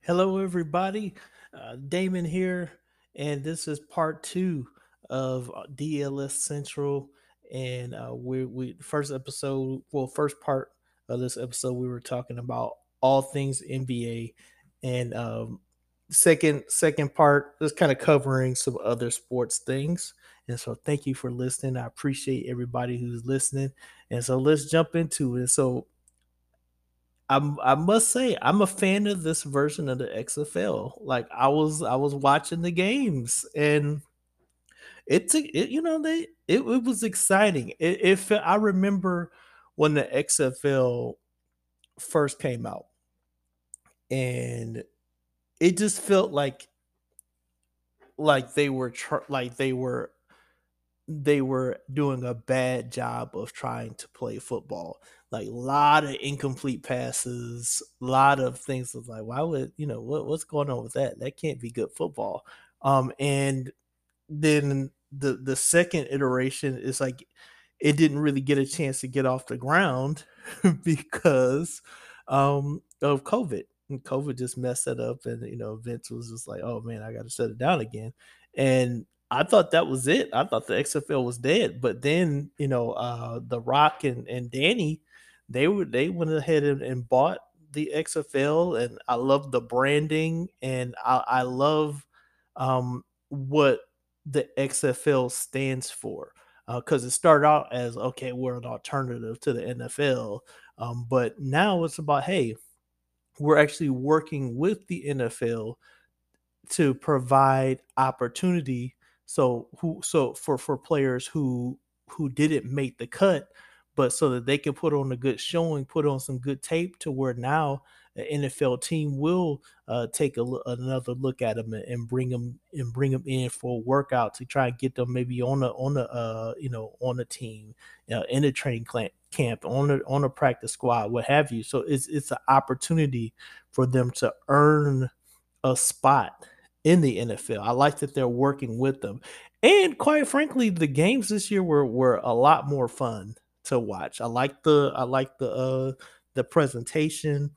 Hello, everybody. Uh, Damon here, and this is part two of uh, DLS Central. And uh, we we first episode, well, first part of this episode, we were talking about all things NBA, and um, second second part just kind of covering some other sports things. And so, thank you for listening. I appreciate everybody who's listening. And so, let's jump into it. So, I'm I must say I'm a fan of this version of the XFL. Like I was I was watching the games and it's it, you know they it, it was exciting. It, it fe- I remember when the XFL first came out and it just felt like like they were tr- like they were they were doing a bad job of trying to play football. Like a lot of incomplete passes, a lot of things was like, why would you know what, what's going on with that? That can't be good football. Um, and then the the second iteration is like it didn't really get a chance to get off the ground because um of COVID. And COVID just messed it up, and you know Vince was just like, "Oh man, I got to shut it down again." And I thought that was it. I thought the XFL was dead. But then, you know, uh The Rock and, and Dany, they were they went ahead and, and bought the XFL and I love the branding and I, I love um what the XFL stands for. because it started out as okay, we're an alternative to the NFL. Um, but now it's about hey, we're actually working with the NFL to provide opportunity so who so for for players who who didn't make the cut but so that they can put on a good showing put on some good tape to where now an NFL team will uh, take a, another look at them and, bring them and bring them in for a workout to try and get them maybe on a on a uh, you know on a team uh, in a training camp on a on a practice squad what have you. So it's it's an opportunity for them to earn a spot in the NFL. I like that they're working with them. And quite frankly, the games this year were were a lot more fun to watch. I like the I like the uh the presentation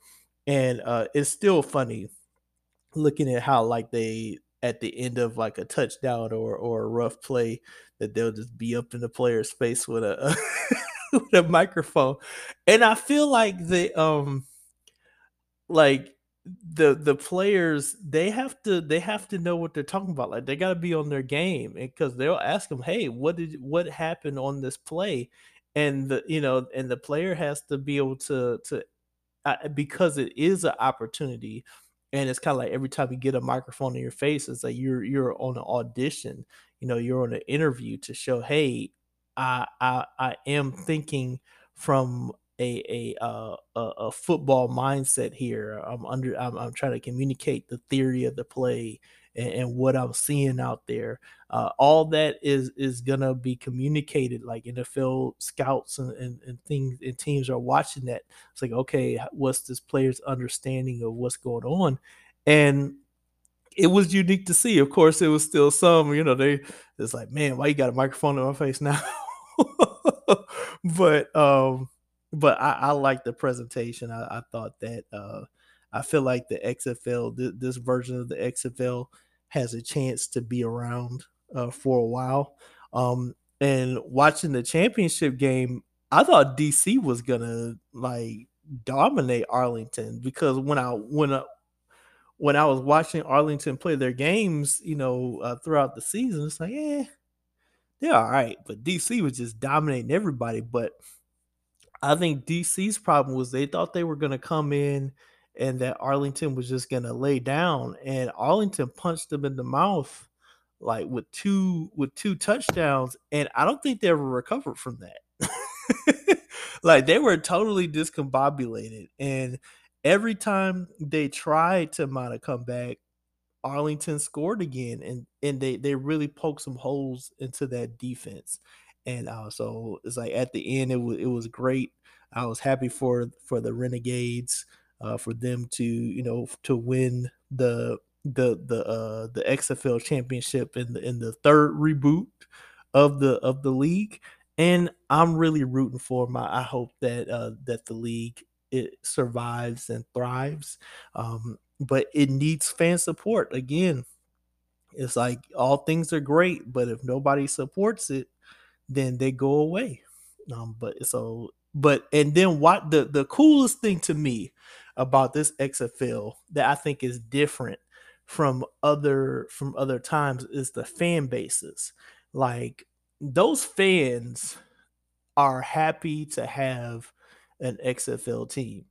and uh it's still funny looking at how like they at the end of like a touchdown or or a rough play that they'll just be up in the player's face with a with a microphone. And I feel like the um like the the players they have to they have to know what they're talking about like they got to be on their game because they'll ask them hey what did what happened on this play? And the you know and the player has to be able to to uh, because it is an opportunity and it's kind of like every time you get a microphone in your face it's like you're you're on an audition you know you're on an interview to show hey i i i am thinking from a a uh, a, football mindset here i'm under I'm, I'm trying to communicate the theory of the play and, and what i'm seeing out there uh, all that is is gonna be communicated like nfl scouts and, and, and things and teams are watching that it's like, okay, what's this player's understanding of what's going on? And it was unique to see. Of course, it was still some, you know, they it's like, man, why you got a microphone in my face now? but um, but I, I like the presentation. I, I thought that uh I feel like the XFL, th- this version of the XFL has a chance to be around uh, for a while. Um, and watching the championship game, I thought DC was gonna like dominate Arlington because when I when I, when I was watching Arlington play their games, you know, uh, throughout the season, it's like, eh, they're all right. But DC was just dominating everybody. But I think DC's problem was they thought they were gonna come in and that Arlington was just gonna lay down, and Arlington punched them in the mouth like with two with two touchdowns, and I don't think they ever recovered from that. like they were totally discombobulated, and every time they tried to mount a comeback, Arlington scored again, and and they they really poked some holes into that defense, and uh, so it's like at the end it was it was great. I was happy for for the Renegades, uh, for them to you know to win the the the uh the XFL championship in the in the third reboot of the of the league, and I'm really rooting for my. I, hope that uh, that the league it survives and thrives, um, but it needs fan support. Again, it's like all things are great, but if nobody supports it, then they go away. Um, but so, but and then what the the coolest thing to me about this XFL that I think is different from other from other times is the fan bases. Like those fans are happy to have an XFL team.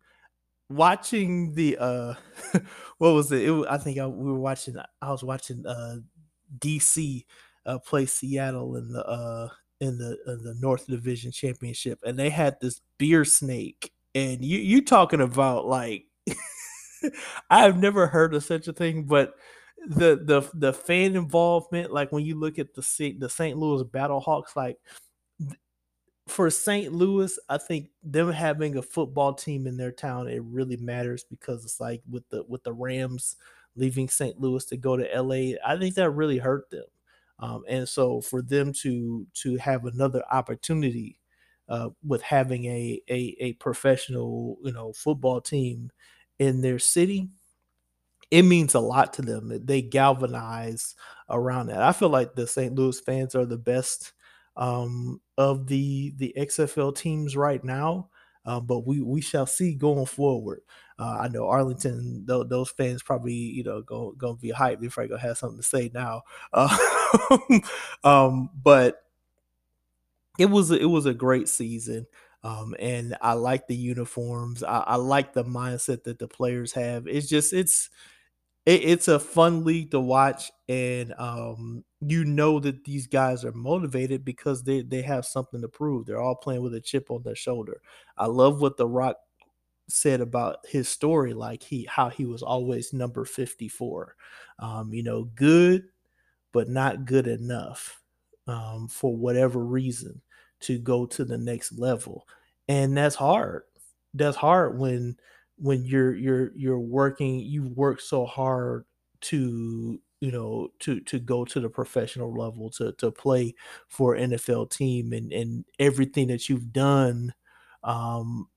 Watching the uh what was it? it I think I, we were watching I was watching uh DC uh play Seattle in the uh in the in the North Division Championship and they had this beer snake and you you talking about like I've never heard of such a thing, but the the the fan involvement, like when you look at the the St. Louis Battlehawks, like for St. Louis, I think them having a football team in their town it really matters because it's like with the with the Rams leaving St. Louis to go to LA, I think that really hurt them. Um, and so for them to to have another opportunity uh, with having a, a a professional you know football team in their city, it means a lot to them. They galvanize around that. I feel like the St. Louis fans are the best um, of the the XFL teams right now. Uh, but we we shall see going forward. Uh, I know Arlington; th- those fans probably you know go gonna be hyped. They're probably gonna have something to say now. Uh, um, but it was it was a great season. Um, and I like the uniforms. I, I like the mindset that the players have. It's just it's it, it's a fun league to watch, and um, you know that these guys are motivated because they they have something to prove. They're all playing with a chip on their shoulder. I love what The Rock said about his story, like he how he was always number fifty four. Um, you know, good, but not good enough um, for whatever reason to go to the next level and that's hard that's hard when when you're you're you're working you work so hard to you know to to go to the professional level to to play for NFL team and and everything that you've done um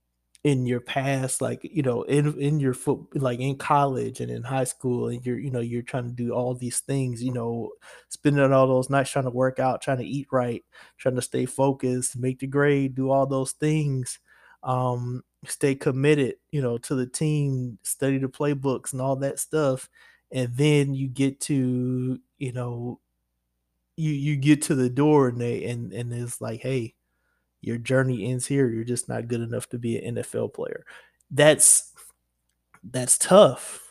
in your past like you know in in your foot like in college and in high school and you're you know you're trying to do all these things you know spending all those nights trying to work out trying to eat right trying to stay focused make the grade do all those things um stay committed you know to the team study the playbooks and all that stuff and then you get to you know you you get to the door and they and and it's like hey your journey ends here. You're just not good enough to be an NFL player. That's that's tough.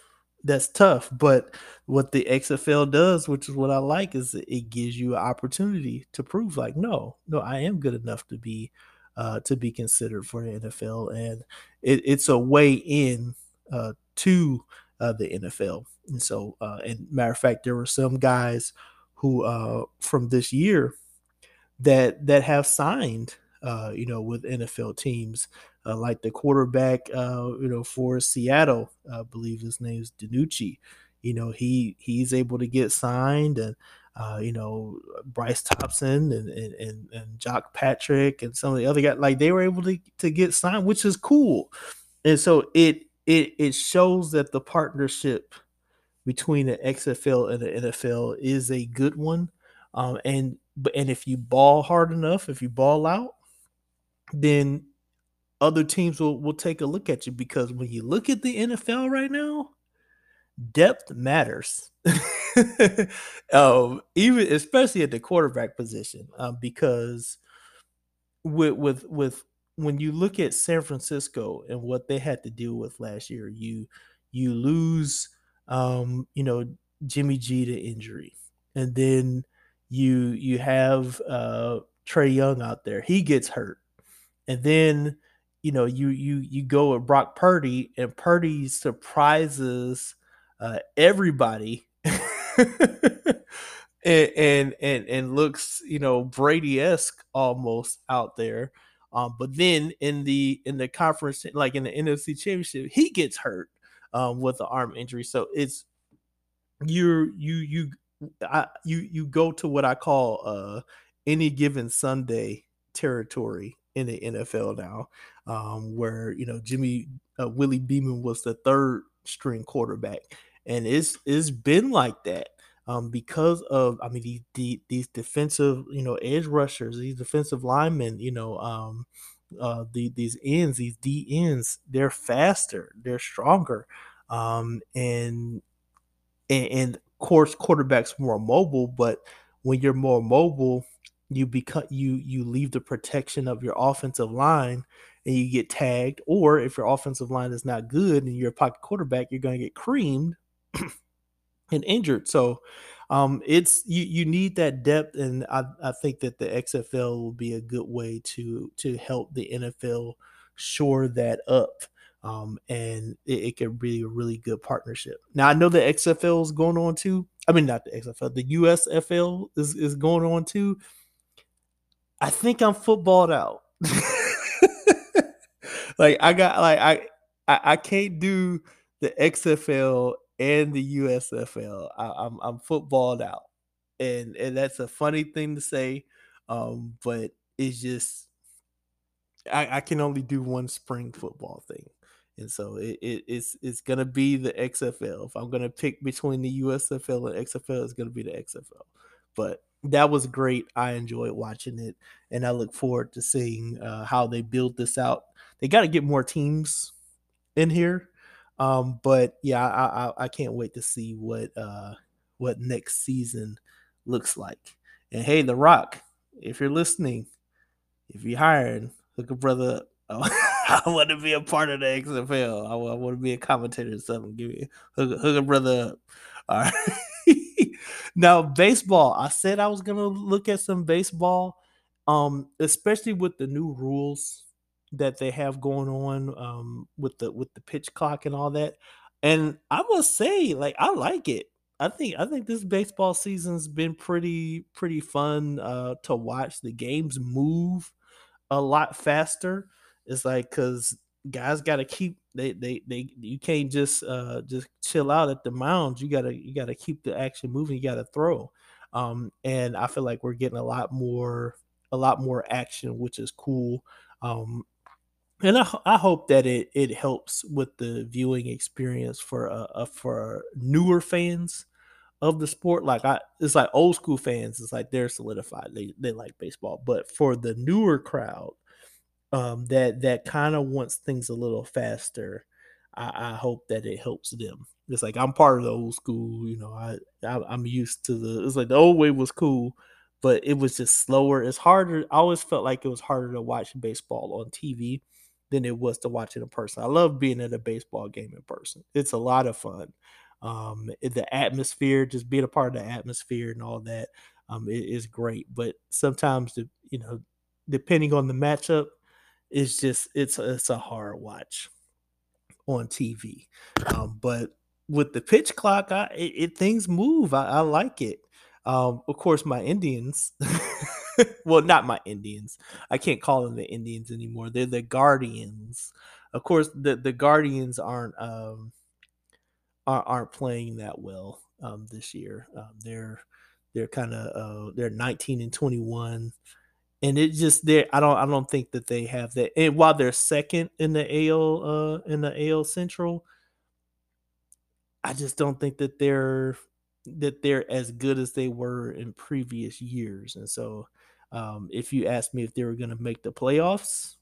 That's tough. But what the XFL does, which is what I like, is it gives you an opportunity to prove like, no, no, I am good enough to be uh, to be considered for the NFL, and it, it's a way in uh, to uh, the NFL. And so, uh, and matter of fact, there were some guys who uh, from this year that that have signed uh, you know, with NFL teams, uh, like the quarterback, uh, you know, for Seattle, I believe his name's DiNucci. You know, he he's able to get signed, and uh, you know, Bryce Thompson and, and and and Jacques Patrick and some of the other guys, like they were able to to get signed, which is cool. And so it it it shows that the partnership between the XFL and the NFL is a good one. Um, and and if you ball hard enough, if you ball out, then other teams will, will take a look at you because when you look at the NFL right now, depth matters. um, even especially at the quarterback position, um, because with with with when you look at San Francisco and what they had to deal with last year, you you lose um, you know Jimmy G to injury, and then you you have uh, Trae Young out there. He gets hurt and then you know you you you go with Brock Purdy, and Purdy surprises uh, everybody. and, and and and looks you know Brady esque almost out there. Um, but then in the in the conference, like in the NFC Championship, he gets hurt um, with the arm injury. So it's you're you you I, you you go to what I call uh any given Sunday territory in the NFL now, um, where you know Jimmy uh, Willie Beeman was the third string quarterback, and it's it's been like that um, because of I mean these, these these defensive you know edge rushers, these defensive linemen, you know um, uh, the, these ends, these D ends, they're faster, they're stronger, um, and, and and of course quarterbacks more mobile. But when you're more mobile, you become you you leave the protection of your offensive line and you get tagged. Or if your offensive line is not good and you're a pocket quarterback, you're going to get creamed and injured. So um, it's you you need that depth, and I, I think that the XFL will be a good way to to help the NFL shore that up. Um, and it, it could be a really good partnership. Now I know the XFL is going on too. I mean, not the XFL, the USFL is is going on too. I think I'm footballed out. like I got like I, I I can't do the XFL and the USFL. I, I'm I'm footballed out, and and that's a funny thing to say, um, but it's just I, I can only do one spring football thing, and so it, it, it's it's gonna be the XFL. If I'm gonna pick between the USFL and XFL, it's gonna be the XFL. But that was great. I enjoyed watching it, and I look forward to seeing uh, how they build this out. They got to get more teams in here um, but yeah, I, I I can't wait to see what uh what next season looks like. And hey, The Rock, if you're listening, if you're hiring, hook a brother up. I want to be a part of the XFL. I, I want to be a commentator or something. Give me hook, hook a brother up. All right. now, baseball. I said I was gonna look at some baseball, um, especially with the new rules that they have going on um, with the with the pitch clock and all that. And I must say, like, I like it. I think I think this baseball season's been pretty pretty fun uh, to watch. The games move a lot faster. It's like because guys got to keep they they they you can't just uh just chill out at the mound. You gotta you gotta keep the action moving. You gotta throw. Um, and I feel like we're getting a lot more a lot more action, which is cool. Um, and I, I hope that it it helps with the viewing experience for uh, uh, for newer fans of the sport. Like I, it's like old school fans. It's like they're solidified. They they like baseball, but for the newer crowd, um, that that kind of wants things a little faster. I, I hope that it helps them. It's like I'm part of the old school. You know, I, I I'm used to the. It's like the old way was cool, but it was just slower. It's harder. I always felt like it was harder to watch baseball on TV than it was to watch it in person. I love being at a baseball game in person. It's a lot of fun. Um, the atmosphere, just being a part of the atmosphere and all that, um, it is great. But sometimes, the, you know, depending on the matchup, it's just it's it's a hard watch on TV. Um, but with the pitch clock, I it, it things move. I, I like it. Um, of course, my Indians. well, not my Indians. I can't call them the Indians anymore. They're the Guardians. Of course, the the Guardians aren't um aren't playing that well um this year. Um, they're they're kind of uh they're 19 and 21 and it just there I don't I don't think that they have that and while they're second in the AL uh in the AL Central I just don't think that they're that they're as good as they were in previous years and so um, if you asked me if they were going to make the playoffs,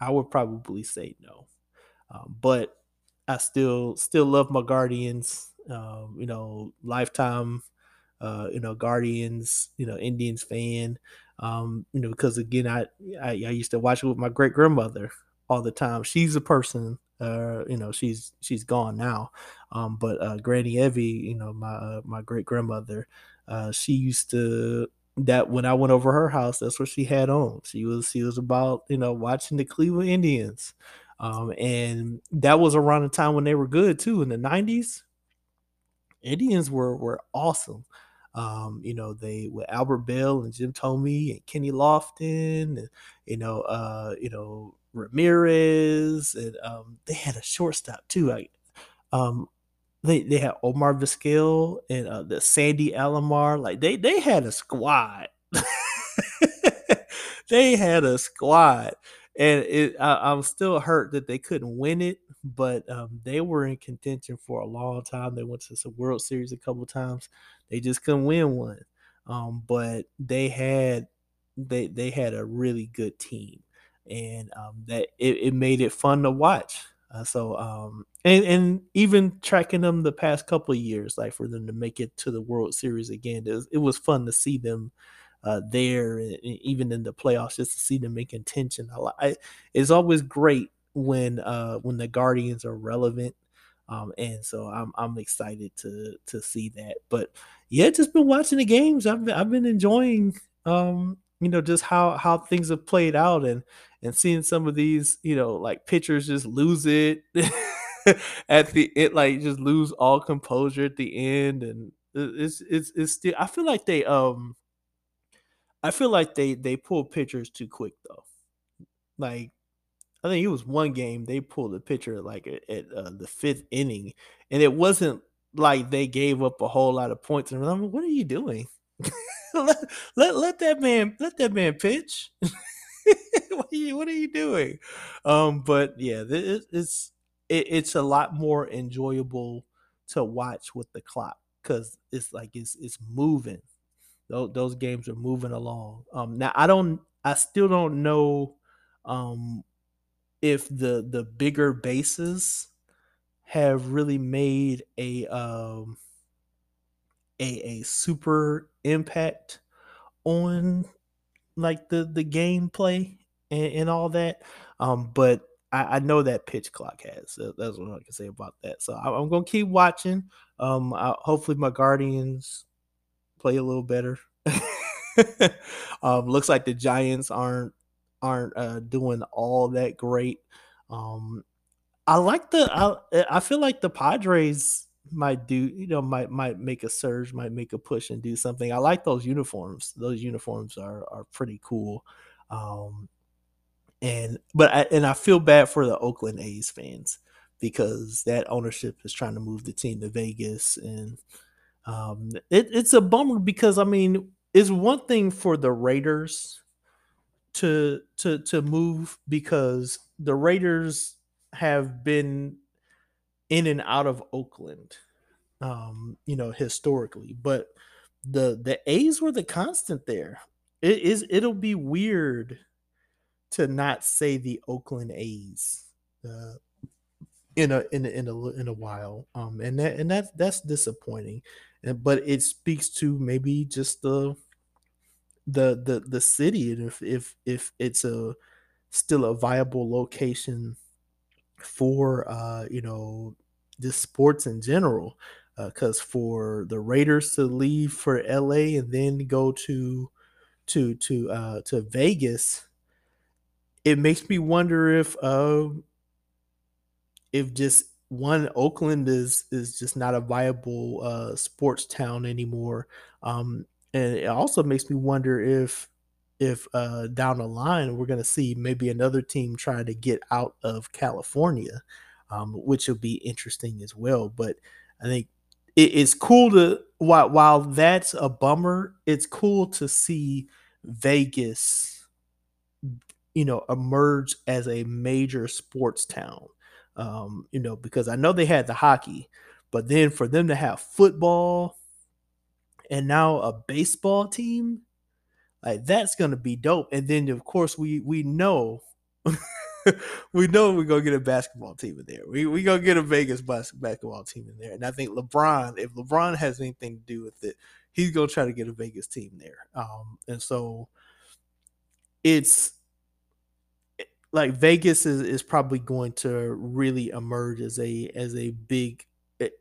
I would probably say no. Um, but I still still love my Guardians. Um, you know, lifetime. Uh, you know, Guardians. You know, Indians fan. Um, you know, because again, I, I, I used to watch it with my great grandmother all the time. She's a person. Uh, you know, she's she's gone now. Um, but uh, Granny Evie, you know, my uh, my great grandmother, uh, she used to that when I went over her house, that's what she had on. She was she was about you know watching the Cleveland Indians, um, and that was around the time when they were good too in the '90s. Indians were were awesome. Um, you know, they with Albert Belle and Jim Thome and Kenny Lofton, and you know, uh, you know Ramirez, and um, they had a shortstop too. Like, um, they they had Omar Vizquel and uh, the Sandy Alomar. Like they they had a squad. they had a squad, and it. I, I'm still hurt that they couldn't win it, but um, they were in contention for a long time. They went to some World Series a couple times. They just couldn't win one. Um, but they had they they had a really good team, and um, that it, it made it fun to watch. Uh, so um, and and even tracking them the past couple years, like for them to make it to the World Series again, it was, it was fun to see them uh, there, even in the playoffs, just to see them in contention. I, it's always great when uh, when the Guardians are relevant. Um, and so I'm I'm excited to to see that. But yeah, just been watching the games. I've been, I've been enjoying um, you know just how how things have played out and and seeing some of these you know like pitchers just lose it at the it like just lose all composure at the end and it's it's it's still I feel like they um I feel like they they pull pitchers too quick though. Like I think it was one game they pulled a pitcher like at, at uh, the fifth inning, and it wasn't like they gave up a whole lot of points. And I'm like, what are you doing? let, let let that man let that man pitch. what, are you, what are you doing? Um, but yeah, it, it's it, it's a lot more enjoyable to watch with the clock because it's like it's it's moving. Those, those games are moving along. Um, now I don't, I still don't know, um, if the the bigger bases have really made a um a a super impact on like the the gameplay and, and all that. Um, but I, I, know that pitch clock has. So that's what I can say about that. So I, am gonna keep watching. Um, I, hopefully my Guardians play a little better. um, looks like the Giants aren't aren't uh, doing all that great. Um, I like the. I, I feel like the Padres might do you know might might make a surge might make a push and do something i like those uniforms those uniforms are are pretty cool um and but I, and i feel bad for the oakland a's fans because that ownership is trying to move the team to vegas and um it, it's a bummer because i mean it's one thing for the raiders to to to move because the raiders have been in and out of Oakland, um, you know, historically. But the the A's were the constant there. It is it'll be weird to not say the Oakland A's uh, in a in a, in a in a while. Um, and that and that that's disappointing. And but it speaks to maybe just the the the the city and if if if it's a still a viable location for uh, you know just sports in general. Because uh, for the Raiders to leave for LA and then go to to to uh, to Vegas, it makes me wonder if uh, if just one Oakland is is just not a viable uh, sports town anymore. Um, and it also makes me wonder if if uh, down the line we're going to see maybe another team trying to get out of California, um, which will be interesting as well. But I think it, it's cool to while while that's a bummer, it's cool to see Vegas, you know, emerge as a major sports town. Um, you know, because I know they had the hockey, but then for them to have football and now a baseball team like that's gonna be dope. And then of course we we know we know we're gonna get a basketball team in there. We we gonna get a Vegas bas- basketball team in there. And I think LeBron, if LeBron has anything to do with it, he's gonna try to get a Vegas team there. Um, and so it's like Vegas is, is probably going to really emerge as a as a big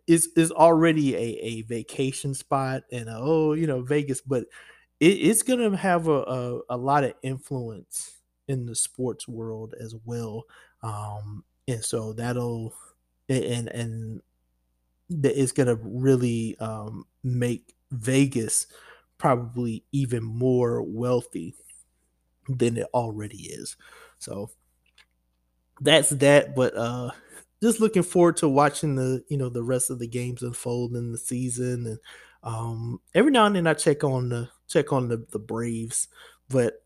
is is already a, a vacation spot and a, oh you know Vegas, but it, it's gonna have a, a, a lot of influence in the sports world as well. Um, and so that'll and and it's gonna really um, make Vegas probably even more wealthy than it already is. So that's that. But uh, just looking forward to watching the you know the rest of the games unfold in the season and um, every now and then I check on the check on the, the Braves, but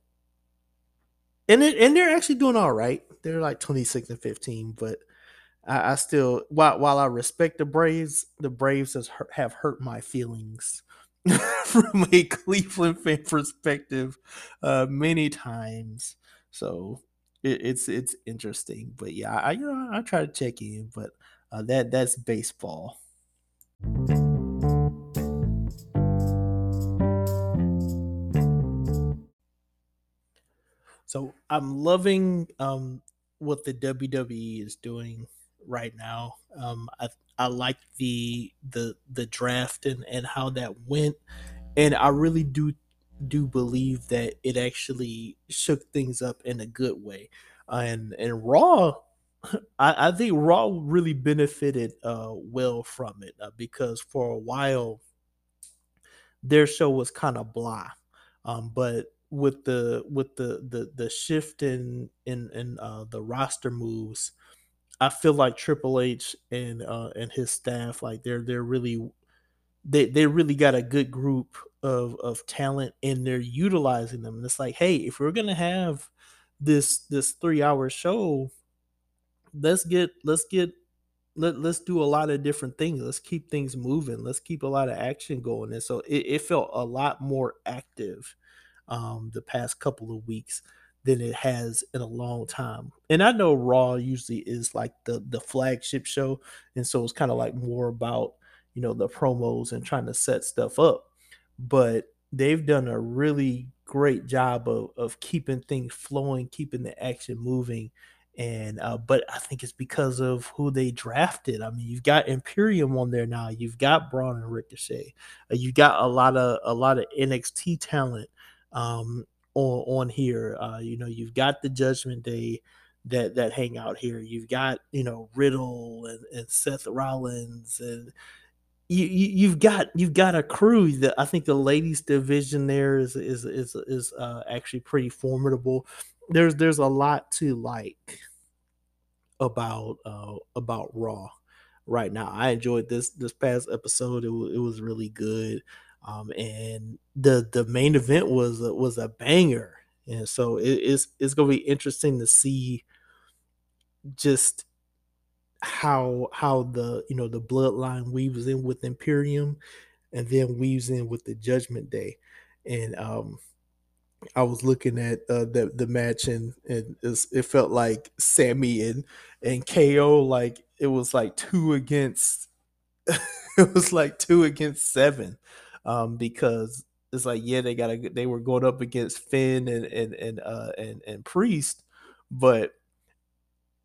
and it, and they're actually doing all right. They're like twenty six and fifteen, but I, I still while while I respect the Braves, the Braves has hurt, have hurt my feelings from a Cleveland fan perspective uh, many times. So it, it's it's interesting, but yeah, I you know I try to check in, but uh, that that's baseball. So I'm loving um, what the WWE is doing right now. Um, I I like the the the draft and and how that went, and I really do do believe that it actually shook things up in a good way. And and Raw, I, I think Raw really benefited uh, well from it uh, because for a while their show was kind of blah. Um, but with the with the the the shift in in in uh, the roster moves, I feel like Triple H and uh, and his staff like they're they're really they they really got a good group of of talent and they're utilizing them. And it's like, hey, if we're gonna have this this three hour show, let's get let's get let, let's do a lot of different things. Let's keep things moving. Let's keep a lot of action going. And so it, it felt a lot more active um, the past couple of weeks than it has in a long time. And I know Raw usually is like the the flagship show, and so it's kind of like more about you know the promos and trying to set stuff up. But they've done a really great job of of keeping things flowing, keeping the action moving. And uh, but I think it's because of who they drafted. I mean, you've got Imperium on there now. You've got Braun and Ricochet. Uh, you've got a lot of a lot of NXT talent um, on on here. Uh, you know, you've got the Judgment Day that that hang out here. You've got you know Riddle and, and Seth Rollins, and you, you you've got you've got a crew that I think the ladies division there is is is is uh, actually pretty formidable. There's there's a lot to like about uh, about Raw right now. I enjoyed this this past episode. It was it was really good, um, and the the main event was was a banger. And so it, it's it's gonna be interesting to see just how how the you know the bloodline weaves in with Imperium, and then weaves in with the Judgment Day, and um, I was looking at uh, the the match and, and it felt like Sami and and KO like it was like two against it was like two against seven um, because it's like yeah they got to they were going up against Finn and and and uh, and and Priest, but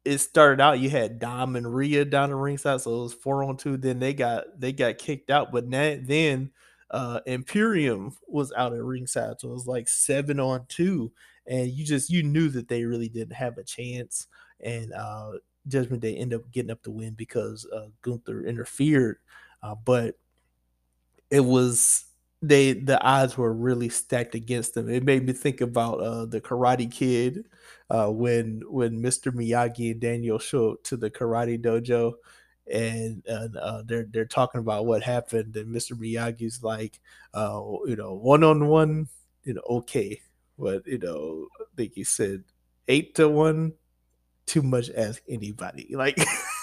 it started out you had Dom and Rhea down the ringside, so it was four on two. Then they got they got kicked out, but then uh Imperium was out at ringside, so it was like seven on two, and you just you knew that they really didn't have a chance, and uh Judgment Day ended up getting up the win because uh, Gunther interfered, uh, but it was they the odds were really stacked against them. It made me think about uh, the Karate Kid uh, when when Mr. Miyagi and Daniel show up to the karate dojo and uh, they're they're talking about what happened and Mr. Miyagi's like uh, you know one on one you know okay but you know I think he said eight to one too much ask anybody. Like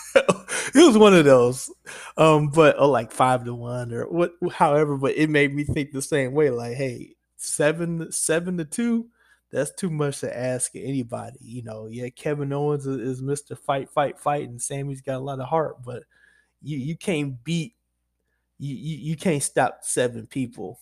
it was one of those. Um, but or like five to one or what however, but it made me think the same way. Like, hey, seven seven to two, that's too much to ask anybody. You know, yeah, Kevin Owens is, is Mr. Fight, Fight, Fight, and Sami's got a lot of heart, but you you can't beat you, you, you can't stop seven people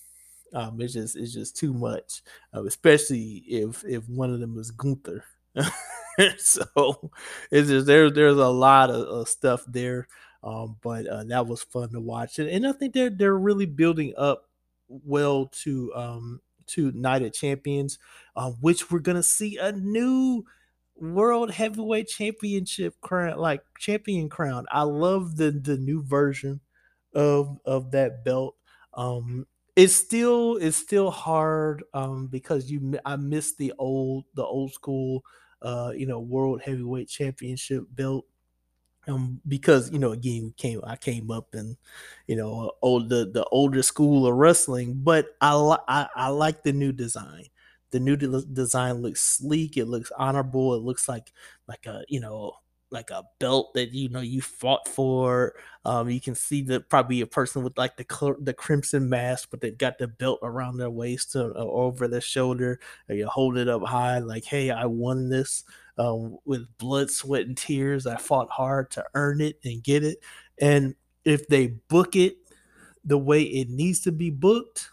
um, it's just it's just too much, uh, especially if if one of them is Gunther. so it's just there. There's a lot of, of stuff there, um, but uh, that was fun to watch, and, and I think they're they're really building up well to um, to Night of Champions, uh, which we're gonna see a new world heavyweight championship crown, like champion crown. I love the the new version of of that belt. Um, it's still it's still hard um, because you I miss the old the old school uh, you know world heavyweight championship belt um because you know again came I came up in you know old the the older school of wrestling but I li- I, I like the new design the new de- design looks sleek. It looks honorable. It looks like like a you know like a belt that you know you fought for. Um, you can see the probably a person with like the the crimson mask, but they've got the belt around their waist or, or over their shoulder. Or you hold it up high, like, "Hey, I won this um, with blood, sweat, and tears. I fought hard to earn it and get it." And if they book it the way it needs to be booked,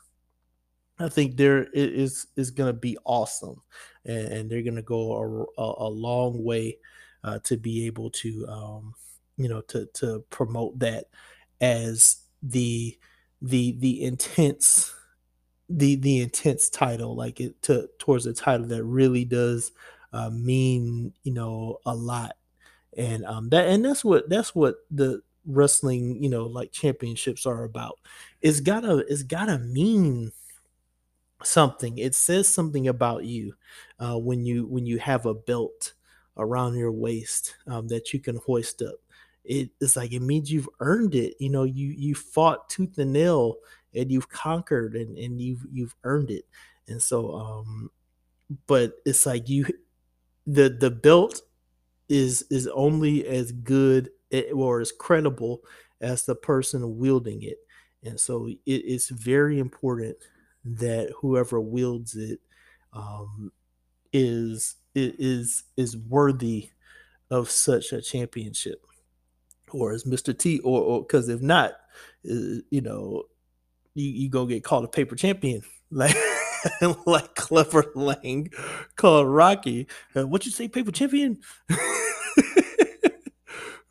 I think there is is going to be awesome, and, and they're going to go a, a, a, long way uh, to be able to, um, you know, to to promote that as the the the intense the the intense title, like it to towards a title that really does uh, mean you know a lot, and um that and that's what that's what the wrestling you know like championships are about. It's gotta it's gotta mean something. It says something about you uh, when you when you have a belt around your waist um, that you can hoist up. It, it's like it means you've earned it. You know, you you fought tooth and nail and you've conquered and, and you've you've earned it. And so um but it's like you the the belt is is only as good or as credible as the person wielding it. And so it, it's very important that whoever wields it um, is is is worthy of such a championship, or as Mister T, or because if not, you know, you you go get called a paper champion like. like Clubber Lang called Rocky. Uh, what you say, paper champion?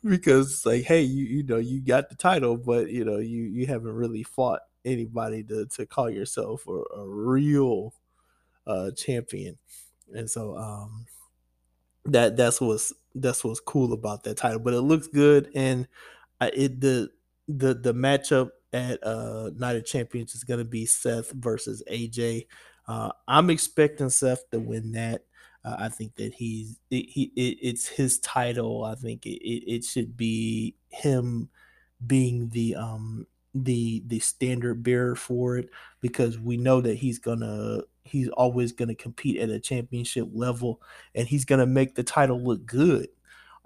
because like, hey, you you know you got the title, but you know you you haven't really fought anybody to to call yourself a, a real uh, champion, and so um, that that's what's that's what's cool about that title. But it looks good, and I, it the the the matchup at uh, Night of Champions is going to be Seth versus AJ. Uh, I'm expecting Seth to win that. Uh, I think that he's it, he it, it's his title. I think it, it, it should be him being the um the the standard bearer for it because we know that he's gonna he's always gonna compete at a championship level and he's gonna make the title look good.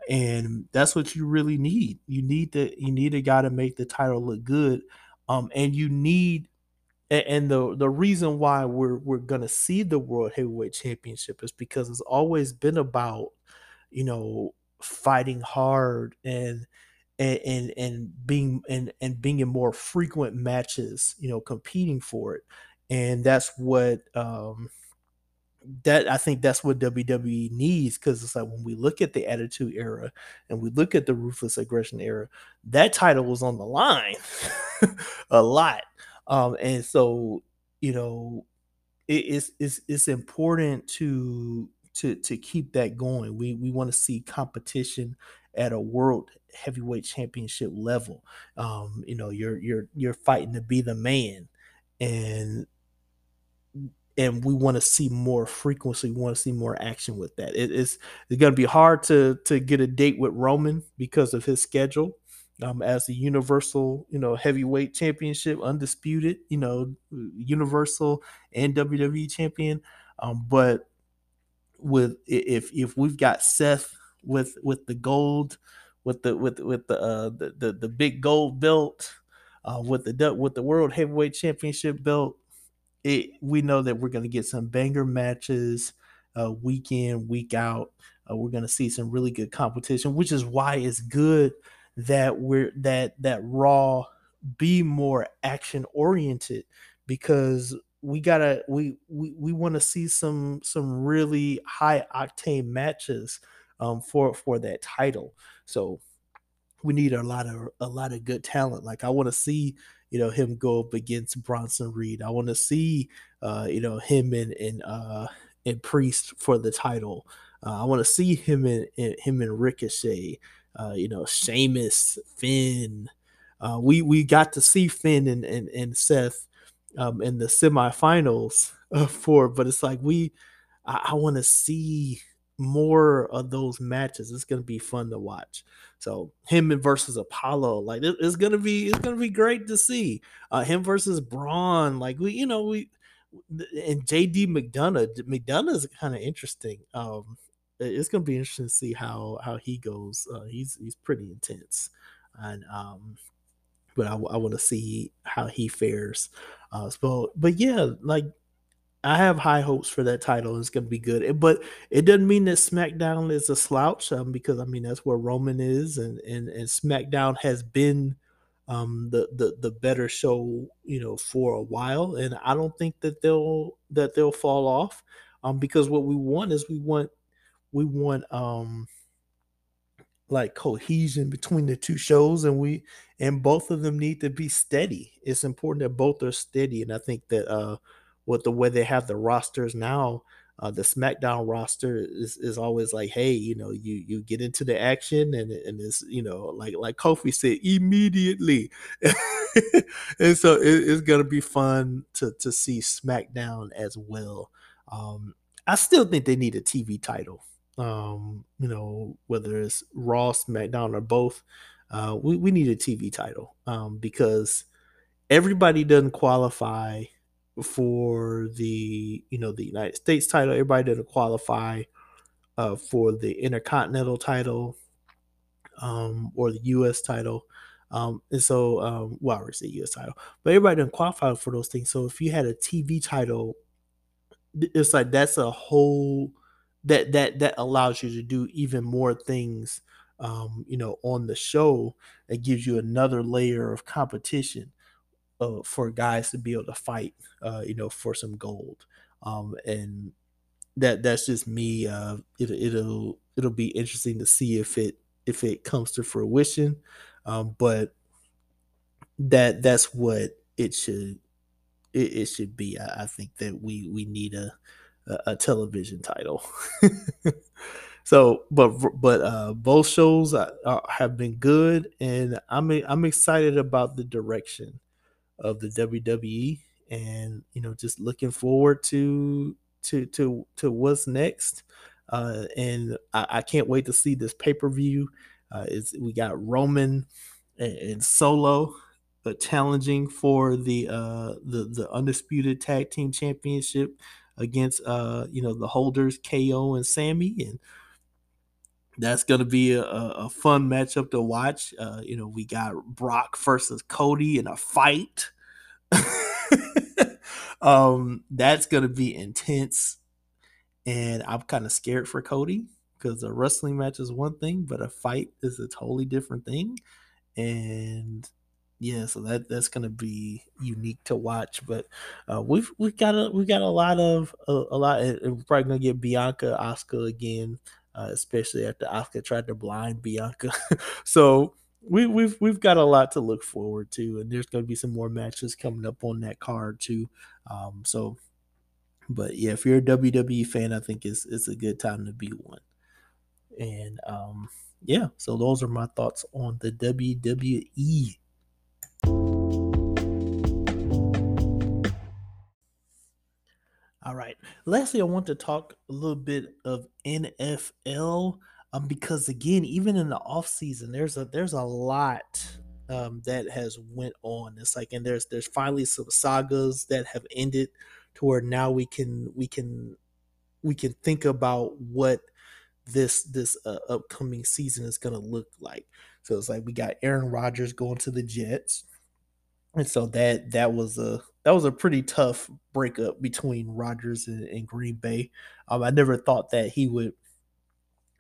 And that's what you really need. You need to you need a guy to make the title look good um and you need and the the reason why we're we're gonna see the world heavyweight championship is because it's always been about you know fighting hard and and and, and being and, and being in more frequent matches, you know, competing for it. And that's what um that I think that's what WWE needs because it's like when we look at the Attitude Era and we look at the Ruthless Aggression Era, that title was on the line a lot, um, and so you know it, it's it's it's important to to to keep that going. We we want to see competition at a world heavyweight championship level. Um, you know, you're you're you're fighting to be the man, and and we want to see more frequency. We want to see more action with that. It, it's it's going to be hard to to get a date with Roman because of his schedule. Um, as the Universal, you know, heavyweight championship, undisputed, you know, Universal and WWE champion. Um, but with if if we've got Seth with with the gold, with the with with the uh, the, the, the big gold belt, uh, with the with the world heavyweight championship belt, it we know that we're going to get some banger matches, uh, week in week out. Uh, we're going to see some really good competition, which is why it's good that we're that that Raw be more action oriented because we gotta we we, we want to see some some really high octane matches um, for for that title. So we need a lot of a lot of good talent. Like I want to see you know him go up against Bronson Reed. I want to see uh, you know him and and uh, and Priest for the title. Uh, I want to see him and, and, him and Ricochet. Uh, you know Sheamus, Finn. Uh, we we got to see Finn and and, and Seth um, in the semifinals uh, for, but it's like we I, I want to see more of those matches. It's gonna be fun to watch. So him versus Apollo, like it's gonna be it's gonna be great to see. Uh, him versus Braun, like we you know we and JD McDonagh. McDonagh is kind of interesting. Um, it's gonna be interesting to see how how he goes. Uh, he's he's pretty intense, and um, but I, I want to see how he fares. Uh, so, but yeah, like I have high hopes for that title. It's going to be good, but it doesn't mean that SmackDown is a slouch. Um, because I mean that's where Roman is, and and and SmackDown has been um the the the better show you know for a while and i don't think that they'll that they'll fall off um because what we want is we want we want um like cohesion between the two shows and we and both of them need to be steady it's important that both are steady and i think that uh with the way they have the rosters now uh, the SmackDown roster is, is always like, hey, you know, you you get into the action and and it's you know like like Kofi said immediately, and so it, it's gonna be fun to to see SmackDown as well. Um, I still think they need a TV title. Um, you know, whether it's Raw, SmackDown, or both, uh, we we need a TV title um, because everybody doesn't qualify for the you know the United States title. Everybody didn't qualify uh, for the Intercontinental title um, or the U.S. title. Um, and so, um, well, already U.S. title, but everybody didn't qualify for those things. So if you had a TV title, it's like that's a whole that that that allows you to do even more things. Um, you know, on the show, it gives you another layer of competition uh, for guys to be able to fight, uh, you know, for some gold. Um, and that that's just me. Uh, it, it'll it'll be interesting to see if it if it comes to fruition. Um, but that that's what it should it, it should be. I, I, think that we we need a a, a television title. so, but but uh, both shows are, have been good, and I'm I'm excited about the direction of the WWE, and you know, just looking forward to to to to what's next. Uh, and I, I can't wait to see this pay per view. Uh, is we got Roman and, and Solo uh, challenging for the uh the the undisputed tag team championship against uh you know the holders KO and Sami and that's gonna be a, a fun matchup to watch. Uh, you know, we got Brock versus Cody in a fight. um, that's gonna be intense, and I'm kind of scared for Cody because a wrestling match is one thing, but a fight is a totally different thing. And yeah, so that that's gonna be unique to watch. But uh, we've we've got a we've got a lot of a, a lot. We're probably gonna get Bianca Asuka again, uh, especially after Asuka tried to blind Bianca. so we, we've we've got a lot to look forward to, and there's going to be some more matches coming up on that card too. Um, so, but yeah, if you're a WWE fan, I think it's it's a good time to be one. And um, yeah, so those are my thoughts on the WWE. All right. Lastly, I want to talk a little bit of NFL um, because again, even in the off season, there's a there's a lot um, that has went on. It's like, and there's there's finally some sagas that have ended to where now we can we can we can think about what this this uh, upcoming season is going to look like. So it's like we got Aaron Rodgers going to the Jets, and so that that was a that was a pretty tough breakup between Rodgers and, and Green Bay. Um, I never thought that he would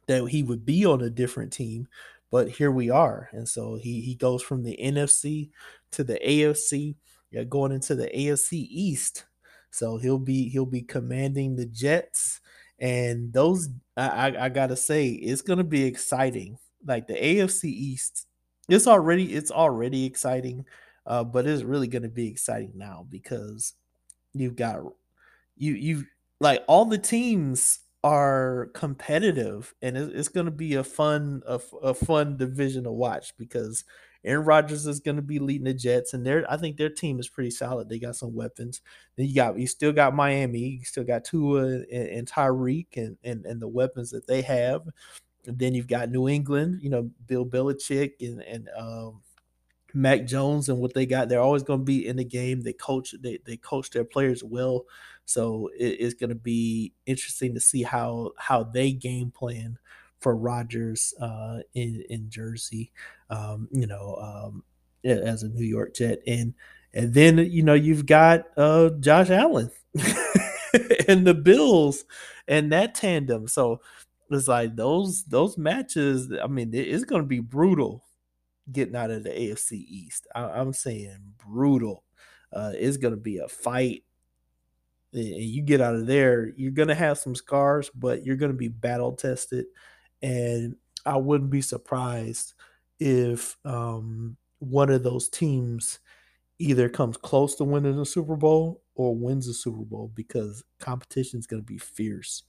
that he would be on a different team, but here we are, and so he he goes from the NFC to the AFC, yeah, going into the AFC East. So he'll be he'll be commanding the Jets and those I, I, gotta say it's gonna be exciting. Like the AFC East, it's already it's already exciting, uh, but it's really gonna be exciting now because you've got you you've like all the teams are competitive and it's, going to be a fun a, a fun division to watch because Aaron Rodgers is going to be leading the Jets, and their I think their team is pretty solid. They got some weapons. Then you got you still got Miami, you still got Tua and, and Tyreek, and, and and the weapons that they have. And then you've got New England, you know, Bill Belichick and and um, Mac Jones and what they got. They're always going to be in the game. They coach they they coach their players well. So it, it's going to be interesting to see how how they game plan for Rodgers uh, in in Jersey. Um, you know, um, as a New York Jet, and and then you know you've got uh, Josh Allen and the Bills and that tandem. So it's like those those matches. I mean, it's going to be brutal getting out of the AFC East. I, am saying brutal. Uh, it's going to be a fight. And you get out of there, you're going to have some scars, but you're going to be battle tested. And I wouldn't be surprised if um, one of those teams either comes close to winning the Super Bowl or wins the Super Bowl because competition is going to be fierce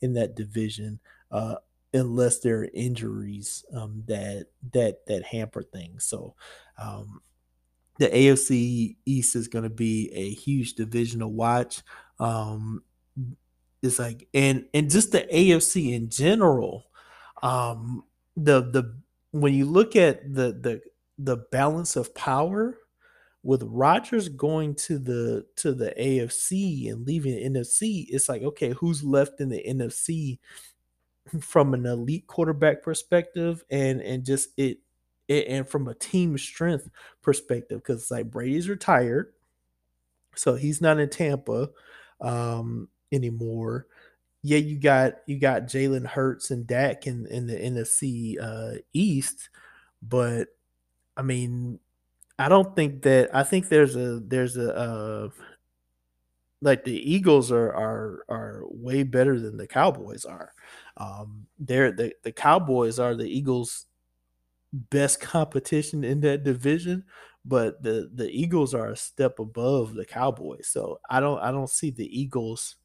in that division. Uh, unless there are injuries um, that that that hamper things. So um, the AFC East is going to be a huge division to watch. Um, it's like and and just the AFC in general. Um, the the when you look at the the the balance of power with Rodgers going to the to the AFC and leaving the NFC, it's like okay, who's left in the NFC from an elite quarterback perspective and and just it, it and from a team strength perspective because like Brady's retired, so he's not in Tampa um, anymore. Yeah, you got you got Jalen Hurts and Dak in in the NFC uh, East, but I mean, I don't think that I think there's a there's a uh, like the Eagles are are are way better than the Cowboys are. Um, they're the the Cowboys are the Eagles' best competition in that division, but the the Eagles are a step above the Cowboys. So I don't I don't see the Eagles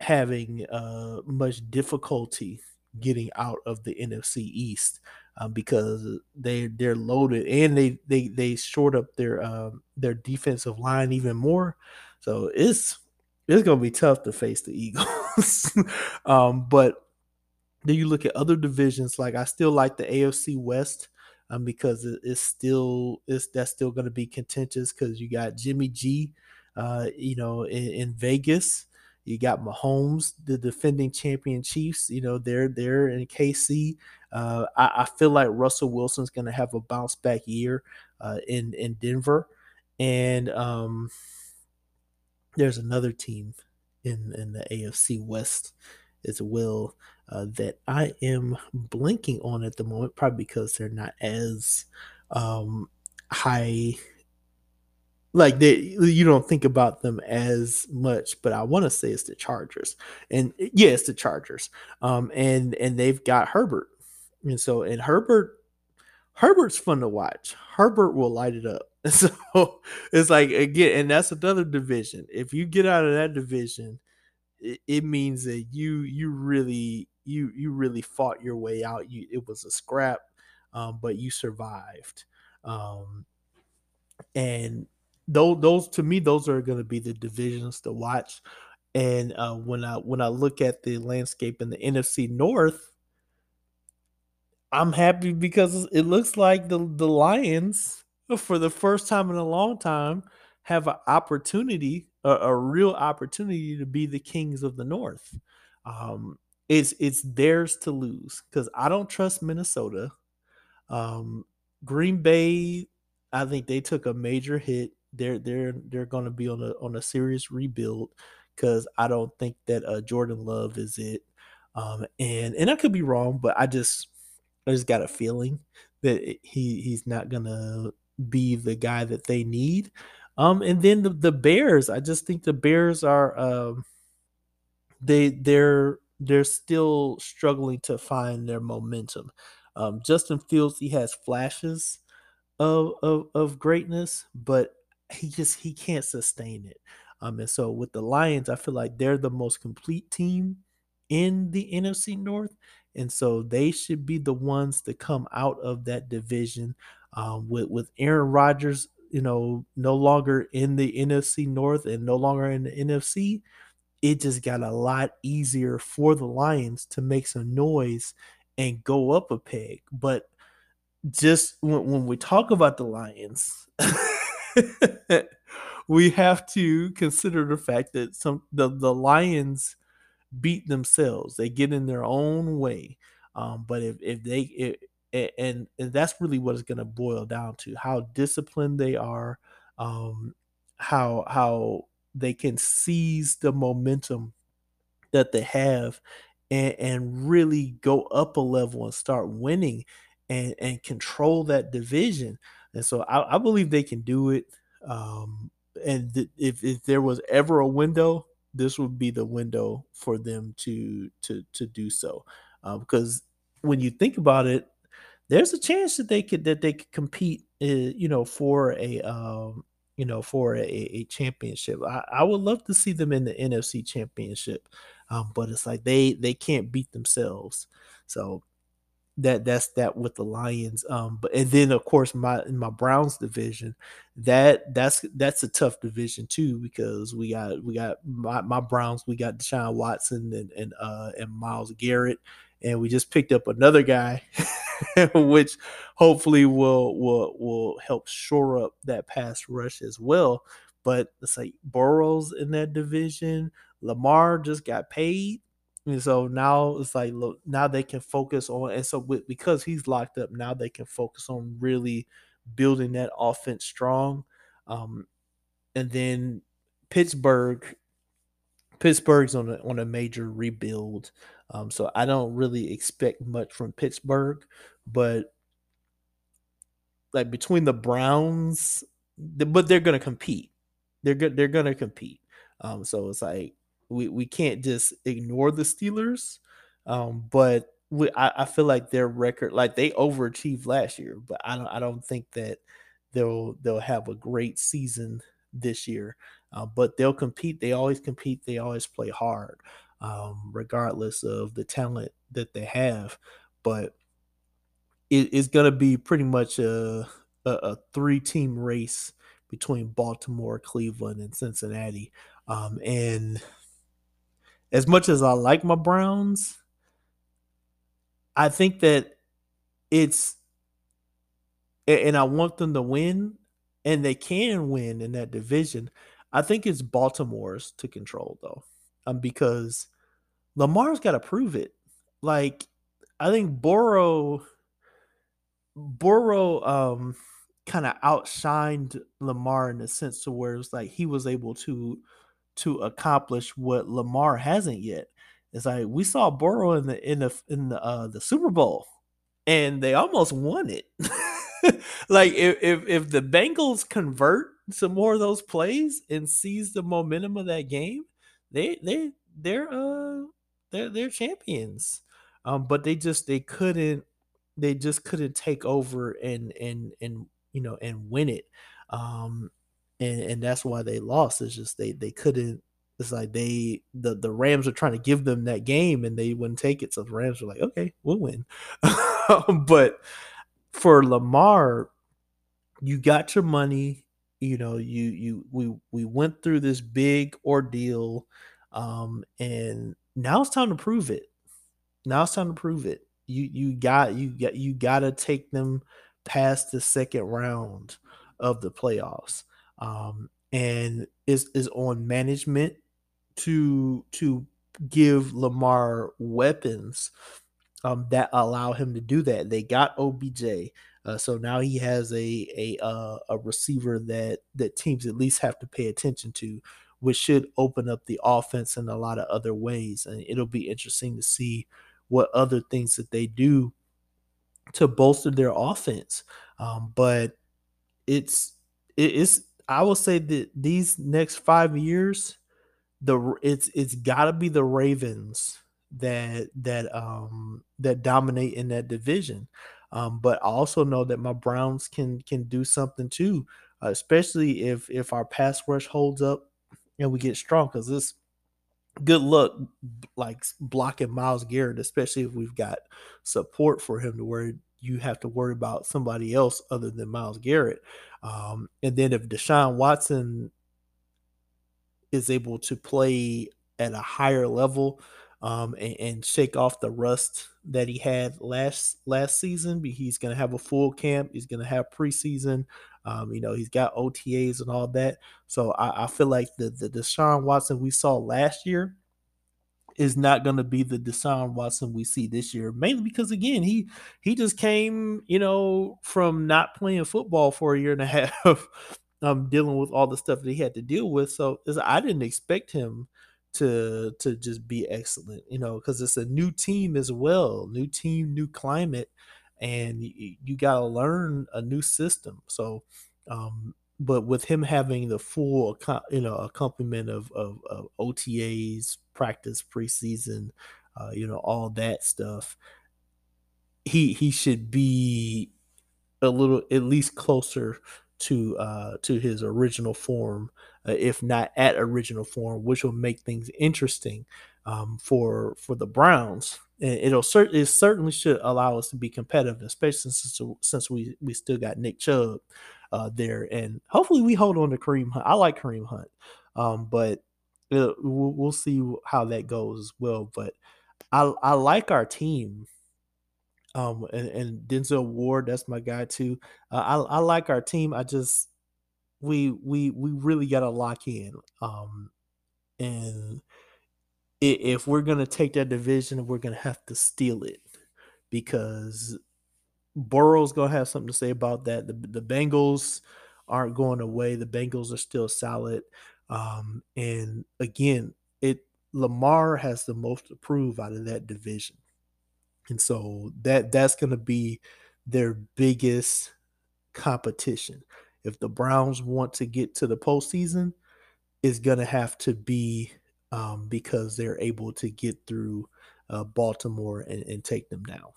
having uh, much difficulty getting out of the NFC East um, because they they're loaded and they they they short up their um, their defensive line even more. So it's it's gonna be tough to face the Eagles. um, but then you look at other divisions, like I still like the AFC West um, because it's still it's that's still gonna be contentious because you got Jimmy G, uh, you know, in, in Vegas. You got Mahomes, the defending champion Chiefs. You know they're they're in KC. Uh, I, I, feel like Russell Wilson's going to have a bounce back year uh, in in Denver, and um, there's another team in in the AFC West as well uh, that I am blinking on at the moment, probably because they're not as um, high. Like they, you don't think about them as much, but I want to say it's the Chargers, and yeah, the Chargers. Um, and and they've got Herbert, and so and Herbert Herbert's fun to watch. Herbert will light it up. So it's like again, and that's another division. If you get out of that division, it, it, means that you you really you you really fought your way out. You it was a scrap, um, but you survived. Um, and those those to me those are going to be the divisions to watch. And uh, when I when I look at the landscape in the NFC North, I'm happy because it looks like the the Lions, for the first time in a long time, have an opportunity, a, a real opportunity to be the kings of the North. Um, it's it's theirs to lose because I don't trust Minnesota. Um, Green Bay, I think they took a major hit. They're they're they're going to be on a on a serious rebuild because I don't think that uh, Jordan Love is it. Um, and and I could be wrong, but I just I just got a feeling that he he's not gonna be the guy that they need. Um, and then the, the Bears, I just think the Bears are um, they they're they're still struggling to find their momentum. Um, Justin Fields, he has flashes of, of of greatness, but he just he can't sustain it. Um, and so with the Lions, I feel like they're the most complete team in the NFC North, and so they should be the ones to come out of that division um, with with Aaron Rodgers, you know, no longer in the NFC North and no longer in the NFC. It just got a lot easier for the Lions to make some noise and go up a peg. But just when, when we talk about the Lions, we have to consider the fact that some the, the Lions beat themselves. They get in their own way. Um, but if if they if, and and that's really what it's going to boil down to how disciplined they are, um, how how they can seize the momentum that they have and, and really go up a level and start winning and and control that division. And so I, I believe they can do it. Um, and th- if if there was ever a window, this would be the window for them to to to do so. Uh, because when you think about it, there's a chance that they could that they could compete, uh, you know, for a um, you know, for a, a championship. I, I would love to see them in the NFC championship, um, but it's like they they can't beat themselves. So that that's that with the Lions. Um, but and then of course my my Browns division, that that's that's a tough division too because we got we got my, my Browns, we got Deshaun Watson and and uh and Myles Garrett, and we just picked up another guy, which hopefully will will will help shore up that pass rush as well. But it's like Burrows in that division. Lamar just got paid and so now it's like look, now they can focus on and so with, because he's locked up, now they can focus on really building that offense strong. Um, and then Pittsburgh, Pittsburgh's on a on a major rebuild. Um, so I don't really expect much from Pittsburgh, but like between the Browns, but they're gonna compete. They're good. They're gonna compete. Um, so it's like we we can't just ignore the Steelers. Um, but we, I, I feel like their record, like they overachieved last year, but I don't I don't think that they'll they'll have a great season this year. Uh, but they'll compete. They always compete. They always play hard, um, regardless of the talent that they have. But it, it's going to be pretty much a, a, a three team race between Baltimore, Cleveland, and Cincinnati. Um, and as much as I like my Browns, I think that it's and I want them to win, and they can win in that division. I think it's Baltimore's to control though, um, because Lamar's got to prove it. Like I think Burrow, Burrow, um, kind of outshined Lamar in the sense to where it's like he was able to to accomplish what Lamar hasn't yet. It's like we saw Burrow in the in the in the uh, the Super Bowl, and they almost won it. like if, if if the Bengals convert some more of those plays and seize the momentum of that game, they they they're uh they're they're champions. Um, but they just they couldn't they just couldn't take over and and and you know and win it. Um, and and that's why they lost. It's just they they couldn't. It's like they the the Rams were trying to give them that game and they wouldn't take it. So the Rams were like, okay, we'll win. but for Lamar, you got your money. You know, you you we we went through this big ordeal, um, and now it's time to prove it. Now it's time to prove it. You you got you got you got to take them past the second round of the playoffs um, and is is on management to to give Lamar weapons um, that allow him to do that. They got OBJ, uh, so now he has a a uh, a receiver that that teams at least have to pay attention to, which should open up the offense in a lot of other ways. And it'll be interesting to see what other things that they do to bolster their offense. Um, but it's it is I will say that these next five years, the it's it's got to be the Ravens that that um that dominate in that division. Um, but I also know that my Browns can can do something too, especially if if our pass rush holds up and we get strong. Because this good luck like blocking Myles Garrett, especially if we've got support for him to where you have to worry about somebody else other than Myles Garrett. Um, and then if Deshaun Watson is able to play at a higher level, um, and, and, shake off the rust that he had last last season. He's going to have a full camp. He's going to have preseason. Um, you know, he's got OTAs and all that. So I, I feel like the the Deshaun Watson we saw last year is not going to be the Deshaun Watson we see this year. Mainly because again, he he just came, you know, from not playing football for a year and a half, um, dealing with all the stuff that he had to deal with. So I didn't expect him to to just be excellent, you know, because it's a new team as well, new team, new climate, and you, you got to learn a new system. So um, but with him having the full you know accompaniment of, of, of OTAs, practice, preseason, uh, you know all that stuff, he he should be a little at least closer to uh, to his original form, uh, if not at original form, which will make things interesting um, for for the Browns. It'll certainly it certainly should allow us to be competitive, especially since since we we still got Nick Chubb uh, there, and hopefully we hold on to Kareem Hunt. I like Kareem Hunt, um, but we'll, we'll see how that goes as well. But I I like our team. Um, and, and Denzel Ward, that's my guy too. Uh, I I like our team. I just we we we really got to lock in. Um, and if we're gonna take that division, we're gonna have to steal it because Burrow's gonna have something to say about that. The the Bengals aren't going away. The Bengals are still solid. Um, and again, it Lamar has the most to prove out of that division. And so that that's gonna be their biggest competition. If the Browns want to get to the postseason, it's gonna have to be um, because they're able to get through uh, Baltimore and, and take them down.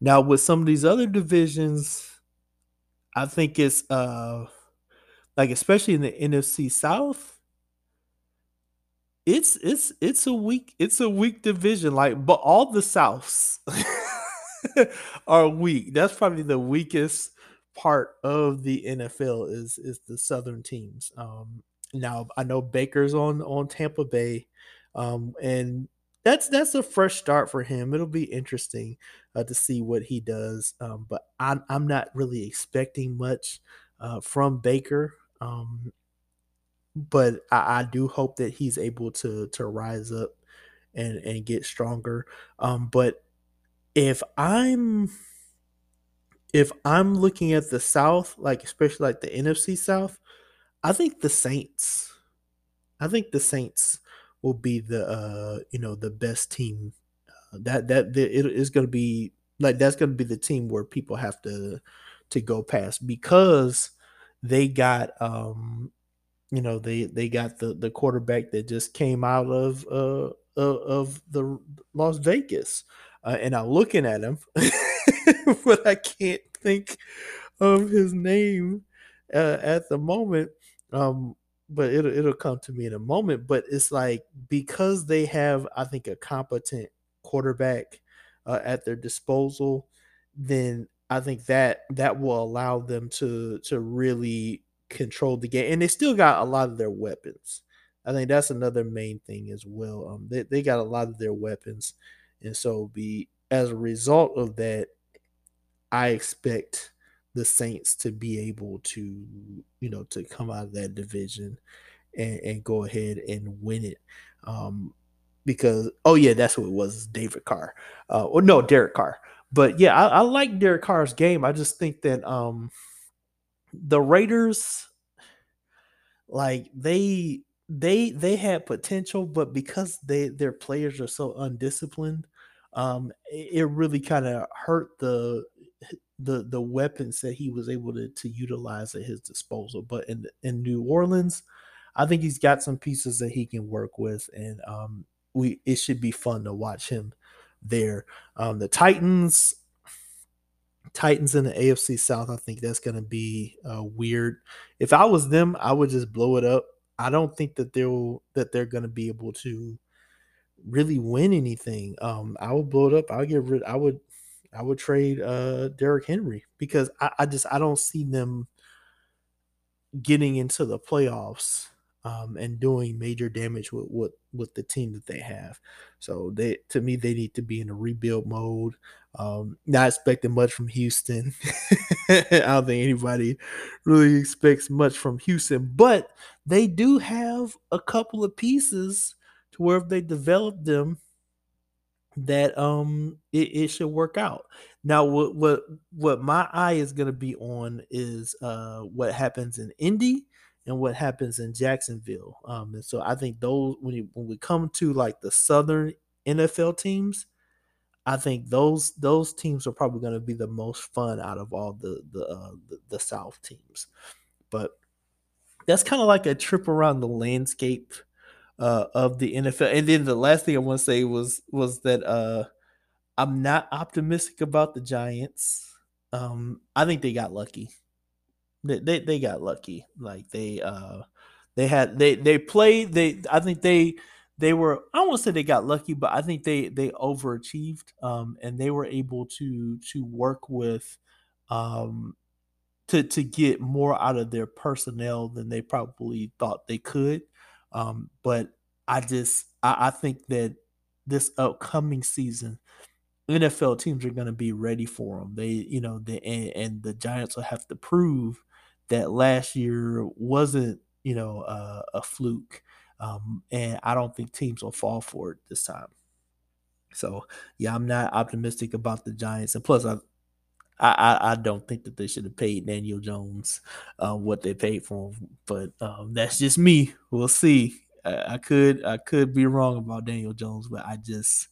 Now with some of these other divisions, I think it's uh like especially in the NFC South, it's it's it's a weak it's a weak division. Like, but all the Souths are weak. That's probably the weakest part of the NFL is is the Southern teams. Um, now I know Baker's on on Tampa Bay, um, and that's that's a fresh start for him. It'll be interesting uh, to see what he does. Um, but I'm I'm not really expecting much uh, from Baker. Um, but I, I, do hope that he's able to to rise up and and get stronger. Um, but if I'm if I'm looking at the South, like especially like the NFC South, I think the Saints. I think the Saints will be the uh you know the best team uh, that that the, it is going to be like that's going to be the team where people have to to go past because they got um you know they they got the the quarterback that just came out of uh of the Las Vegas uh, and I'm looking at him but I can't think of his name uh, at the moment um but it'll it'll come to me in a moment. But it's like because they have, I think, a competent quarterback uh, at their disposal, then I think that that will allow them to to really control the game. And they still got a lot of their weapons. I think that's another main thing as well. Um, they they got a lot of their weapons, and so be as a result of that, I expect the Saints to be able to, you know, to come out of that division and, and go ahead and win it. Um, because oh yeah, that's what it was, David Carr. Uh, or no, Derek Carr. But yeah, I, I like Derek Carr's game. I just think that um, the Raiders, like they they they had potential, but because they their players are so undisciplined, um, it, it really kind of hurt the the the weapons that he was able to to utilize at his disposal. But in in New Orleans, I think he's got some pieces that he can work with, and um, we it should be fun to watch him there. Um, the Titans, Titans in the AFC South, I think that's going to be uh, weird. If I was them, I would just blow it up. I don't think that they'll that they're going to be able to really win anything. Um, I would blow it up. I'll get rid. I would I would trade uh Derrick Henry because I, I just I don't see them getting into the playoffs um, and doing major damage with, with with the team that they have. So they to me they need to be in a rebuild mode. Um, not expecting much from Houston. I don't think anybody really expects much from Houston, but they do have a couple of pieces to where if they develop them, that um it, it should work out. Now what what what my eye is gonna be on is uh what happens in Indy and what happens in Jacksonville. Um and so I think those when you when we come to like the southern NFL teams, I think those those teams are probably to be the most fun out of all the the uh, the, the South teams. But that's kind of like a trip around the landscape uh, of the NFL. And then the last thing I want to say was was that uh, I'm not optimistic about the Giants. Um, I think they got lucky. They, they they got lucky. Like they uh they had they they played they I think they they were I won't say they got lucky, but I think they they overachieved um and they were able to to work with um to to get more out of their personnel than they probably thought they could. Um, but I just I, I think that this upcoming season, NFL teams are going to be ready for them. They, you know, the and, and, the Giants will have to prove that last year wasn't, you know, uh, a fluke. Um, and I don't think teams will fall for it this time. So yeah, I'm not optimistic about the Giants. And plus, I I, I, don't think that they should have paid Daniel Jones uh, what they paid for him, but um, that's just me. We'll see. I, I, could I could be wrong about Daniel Jones, but I just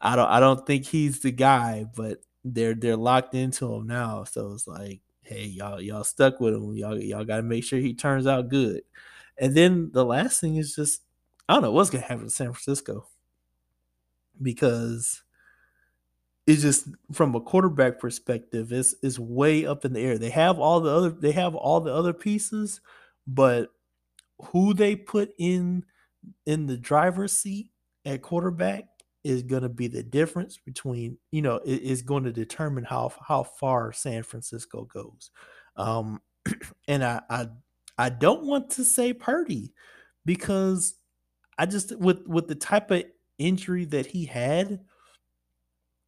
I don't I don't think he's the guy. But they're they're locked into him now, so it's like, hey, y'all y'all stuck with him. Y'all y'all got to make sure he turns out good. And then the last thing is just I don't know what's gonna happen in San Francisco because it's just from a quarterback perspective, it's it's way up in the air. They have all the other they have all the other pieces, but who they put in in the driver's seat at quarterback is going to be the difference between you know it is going to determine how how far San Francisco goes. Um, and I, I I don't want to say Purdy because I just with with the type of injury that he had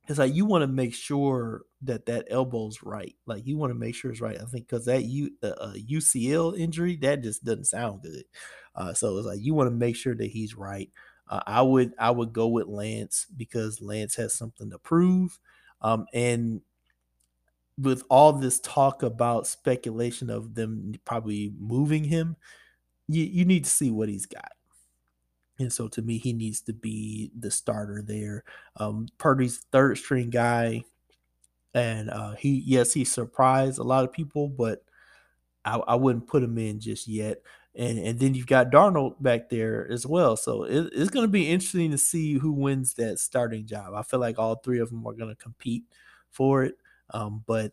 it's like you want to make sure that that elbow's right. Like you want to make sure it's right. I think because that U uh, uh, UCL injury that just doesn't sound good. Uh, so it's like you want to make sure that he's right. Uh, I would I would go with Lance because Lance has something to prove. Um, and with all this talk about speculation of them probably moving him, you, you need to see what he's got. And so to me, he needs to be the starter there. Um, Purdy's third string guy. And uh, he, yes, he surprised a lot of people, but I, I wouldn't put him in just yet. And and then you've got Darnold back there as well. So it, it's going to be interesting to see who wins that starting job. I feel like all three of them are going to compete for it. Um, but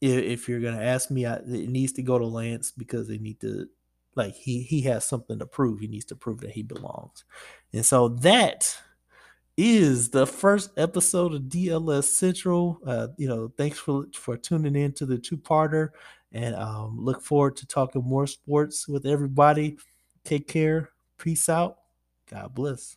if, if you're going to ask me, I, it needs to go to Lance because they need to like he he has something to prove. He needs to prove that he belongs. And so that is the first episode of DLS Central. Uh, you know, thanks for for tuning in to the two-parter and um, look forward to talking more sports with everybody. Take care. Peace out. God bless.